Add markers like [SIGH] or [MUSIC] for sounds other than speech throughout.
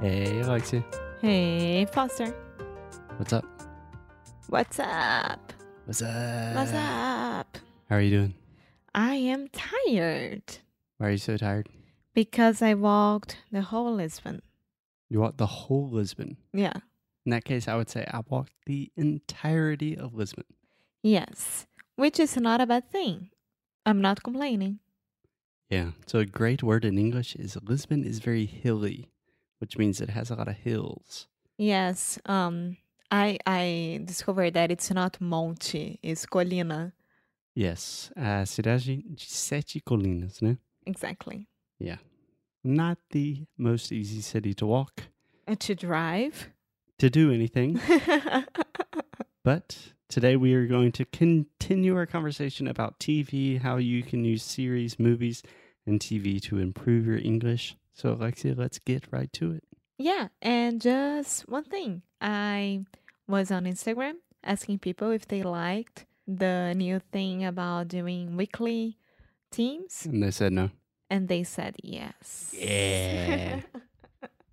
Hey, Alexia. Hey, Foster. What's up? What's up? What's up? What's up? How are you doing? I am tired Why are you so tired? because I walked the whole Lisbon. You walked the whole Lisbon. Yeah. In that case, I would say I walked the entirety of Lisbon. Yes. Which is not a bad thing. I'm not complaining. Yeah. So a great word in English is Lisbon is very hilly, which means it has a lot of hills. Yes. Um I I discovered that it's not monte, it's colina. Yes. A cidade de sete colinas, né? Exactly. Yeah. Not the most easy city to walk, And to drive. to do anything. [LAUGHS] But today we are going to continue our conversation about TV, how you can use series, movies, and TV to improve your English. So, Alexia, let's get right to it. Yeah, and just one thing. I was on Instagram asking people if they liked the new thing about doing weekly teams, And they said no. and they said yes. Yeah.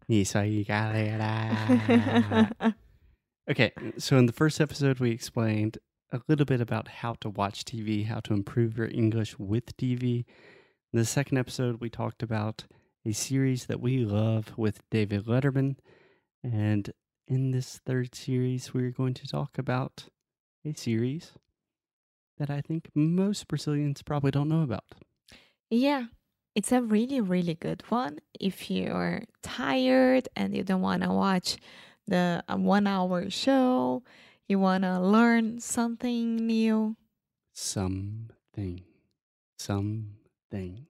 Isso aí, galera. Okay, so in the first episode, we explained a little bit about how to watch TV, how to improve your English with TV. In the second episode, we talked about a series that we love with David Letterman. And in this third series, we're going to talk about a series that I think most Brazilians probably don't know about. yeah, it's a really, really good one. If you're tired and you don't want to watch the uh, one hour show, you want to learn something new. Something. Something.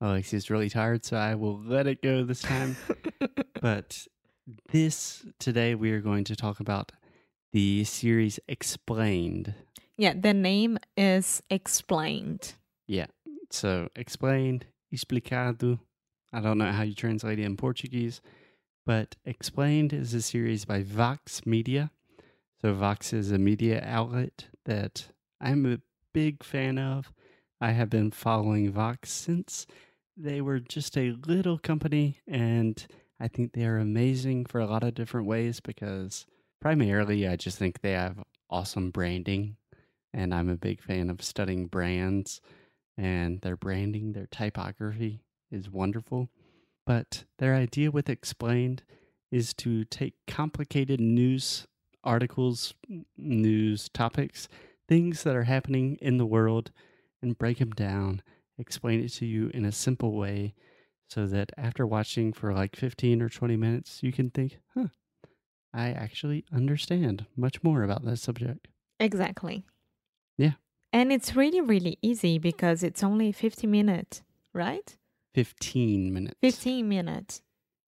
Alexia's really tired, so I will let it go this time. [LAUGHS] but this today we are going to talk about the series Explained. yeah, the name is explained. Yeah. So explained, explicado. I don't know how you translate it in Portuguese, but Explained is a series by Vox Media. So Vox is a media outlet that I'm a big fan of. I have been following Vox since they were just a little company and I think they are amazing for a lot of different ways because primarily I just think they have awesome branding and I'm a big fan of studying brands and their branding, their typography is wonderful. But their idea with Explained is to take complicated news articles, news topics, things that are happening in the world, and break them down, explain it to you in a simple way so that after watching for like 15 or 20 minutes, you can think, huh, I actually understand much more about this subject. Exactly. Yeah. And it's really, really easy because it's only 50 minutes, right? 15 minutes. 15 minutes.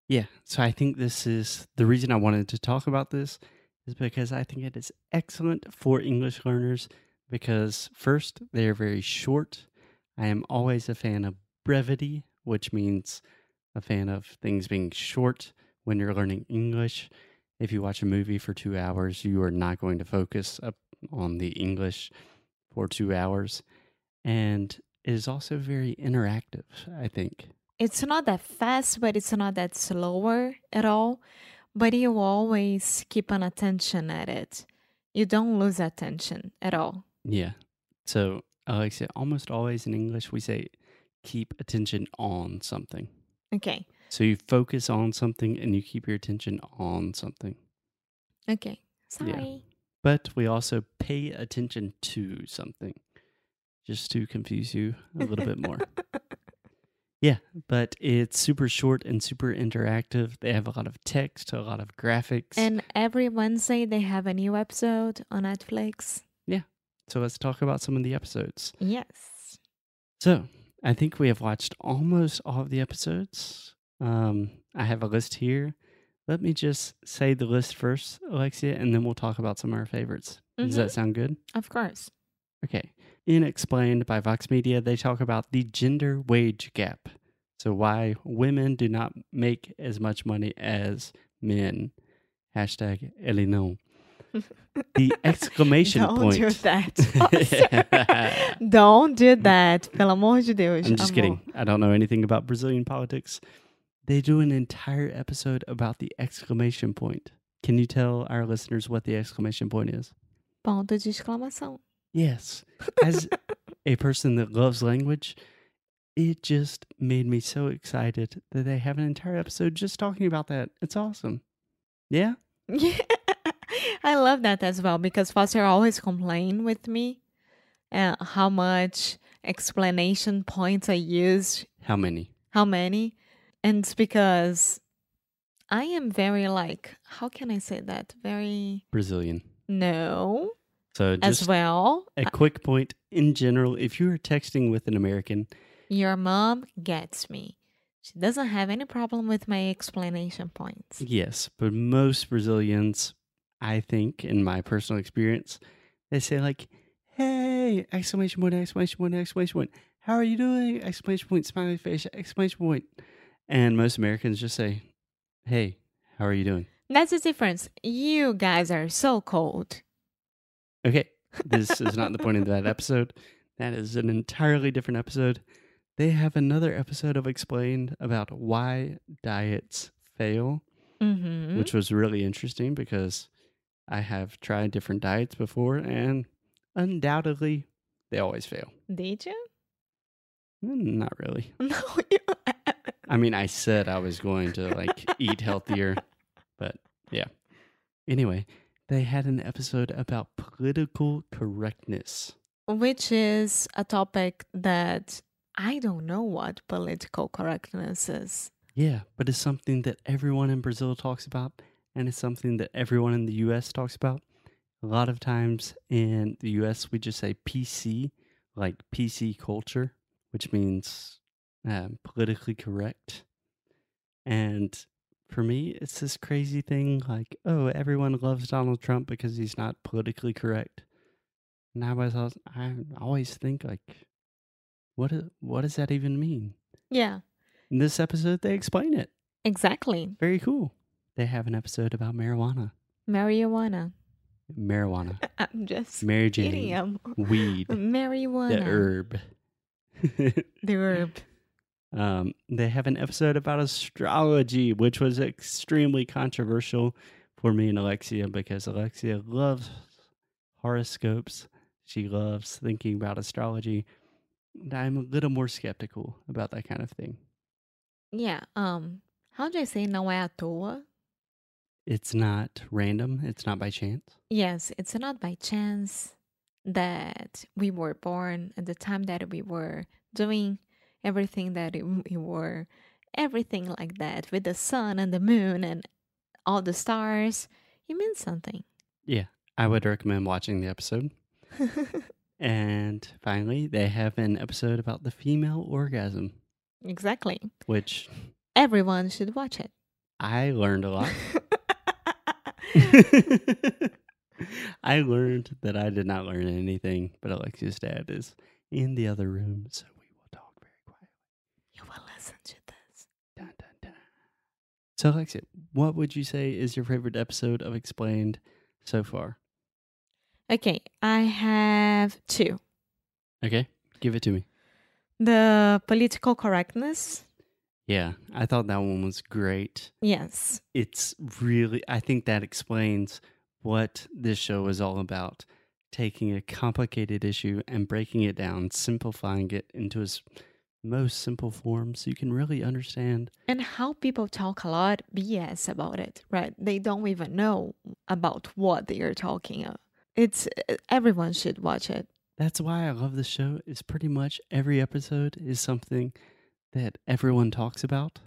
Yeah. So I think this is the reason I wanted to talk about this is because I think it is excellent for English learners because first, they are very short. I am always a fan of brevity, which means a fan of things being short when you're learning English. If you watch a movie for two hours, you are not going to focus up on the English for two hours. And it is also very interactive, I think. It's not that fast, but it's not that slower at all. But you always keep an attention at it. You don't lose attention at all. Yeah. So, Alexia, almost always in English, we say keep attention on something. Okay. So you focus on something and you keep your attention on something. Okay. Sorry. But we also pay attention to something just to confuse you a little bit more. [LAUGHS] Yeah, but it's super short and super interactive. They have a lot of text, a lot of graphics. And every Wednesday they have a new episode on Netflix. So let's talk about some of the episodes. Yes. So I think we have watched almost all of the episodes. Um, I have a list here. Let me just say the list first, Alexia, and then we'll talk about some of our favorites. Does that sound good? Of course. Okay. In Explained by Vox Media, they talk about the gender wage gap. So, why women do not make as much money as men. Hashtag EleNão. The exclamation Don't point. do that. [LAUGHS] Oh, don't do that. Pelo amor de Deus. I'm just amor. kidding. I don't know anything about Brazilian politics. They do an entire episode about the exclamation point. Can you tell our listeners what the exclamation point is? Ponto de exclamação. Yes. As a person that loves language, it just made me so excited that they have an entire episode just talking about that. It's awesome. Yeah? [LAUGHS] Yeah. I love that as well because Foster always complain with me uh, how much explanation points I use, How many? how many. And it's because I am very like, how can I say that? Very Brazilian. no So as well. a quick point in general, if you are texting with an American, Your mom gets me. She doesn't have any problem with my explanation points. yes, but most Brazilians, I think, in my personal experience, they say like, "Hey!" Exclamation point! Exclamation point! Exclamation point! How are you doing? Exclamation point! Smiley face! Exclamation point! And most Americans just say, "Hey, how are you doing?" That's the difference. You guys are so cold. Okay, [LAUGHS] this is not the point of that episode. That is an entirely different episode. They have another episode of Explained about why diets fail, Mm-hmm. which was really interesting because I have tried different diets before and undoubtedly they always fail. Did you? Mm, Not really. [LAUGHS] No, you. I mean, I said I was going to like eat healthier, [LAUGHS] but yeah. Anyway, they had an episode about political correctness. Which is a topic that I don't know what political correctness is. Yeah, but it's something that everyone in Brazil talks about, and it's something that everyone in the US talks about. A lot of times in the US, we just say PC, like PC culture, which means um, politically correct. And for me, it's this crazy thing like, oh, everyone loves Donald Trump because he's not politically correct. And I was, always- I always think like, what, what does that even mean? Yeah, In this episode, they explain it. exactly. Very cool. They have an episode about marijuana. Marijuana. Marijuana. [LAUGHS] I'm just Mary. Jane. Weed. marijuana. The herb. [LAUGHS] The herb. um, they have an episode about astrology, which was extremely controversial for me and Alexia because Alexia loves horoscopes. She loves thinking about astrology. And I'm a little more skeptical about that kind of thing. Yeah. Um. How do I say não é à toa? It's not random, it's not by chance. Yes, it's not by chance that we were born at the time that we were doing everything that we were, everything like that with the sun and the moon and all the stars. It means something. Yeah, I would recommend watching the episode. [LAUGHS] And finally, they have an episode about the female orgasm, exactly. which Everyone should watch it. I learned a lot. [LAUGHS] [LAUGHS] I learned that I did not learn anything, but Alexia's dad is in the other room, so we will talk very quietly. you will listen to this. Dun, dun, dun. So, Alexia, what would you say is your favorite episode of Explained so far? Okay, I have two. Okay, give it to me. The political correctness. Yeah, I thought that one was great. Yes. it's really i think that explains what this show is all about taking a complicated issue and breaking it down simplifying it into its most simple form so you can really understand And how people talk a lot BS about it, right? They don't even know about what they are talking about. It's everyone should watch it. that's why i love this show is pretty much every episode is something that everyone talks about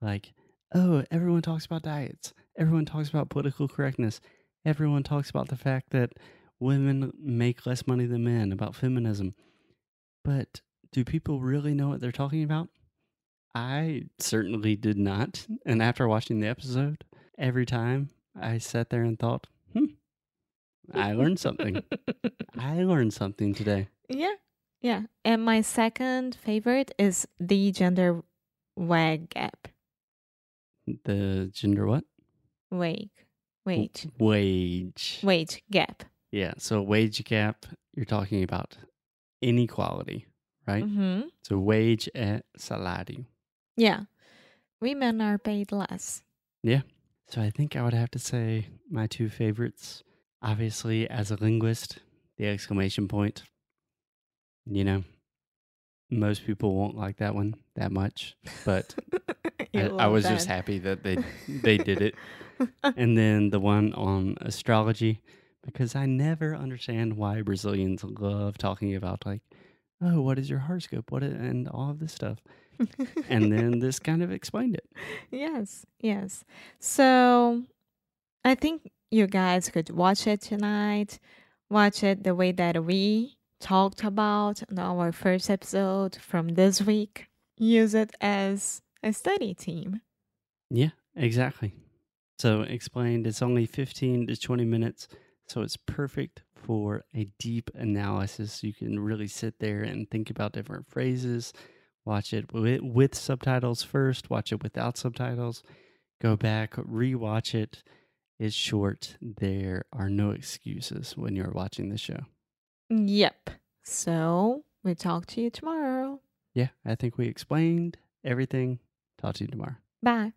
like oh everyone talks about diets everyone talks about political correctness everyone talks about the fact that women make less money than men about feminism but do people really know what they're talking about I certainly did not. And after watching the episode, every time I sat there and thought, hmm, I learned something. [LAUGHS] I learned something today. Yeah. Yeah. And my second favorite is the gender wag gap. The gender what? Wage. Wage. Wage. Wage gap. Yeah. So wage gap, you're talking about inequality, right? Mm-hmm. So wage e salário. Yeah. Women are paid less. Yeah. So I think I would have to say my two favorites. Obviously, as a linguist, the exclamation point. You know, most people won't like that one that much, but [LAUGHS] I, I was just happy that they [LAUGHS] they did it. [LAUGHS] And then the one on astrology, because I never understand why Brazilians love talking about like, oh, what is your horoscope? What and all of this stuff. And then this kind of explained it. yes, yes. So I think you guys could watch it tonight. Watch it the way that we talked about in our first episode from this week. Use it as a study team. Yeah, exactly. So explained, it's only 15 to 20 minutes. So it's perfect for a deep analysis. You can really sit there and think about different phrases. Watch it with, with subtitles first, watch it without subtitles. Go back, rewatch it. It's short. There are no excuses when you're watching the show. Yep. So we talk to you tomorrow. Yeah, I think we explained everything. Talk to you tomorrow. Bye.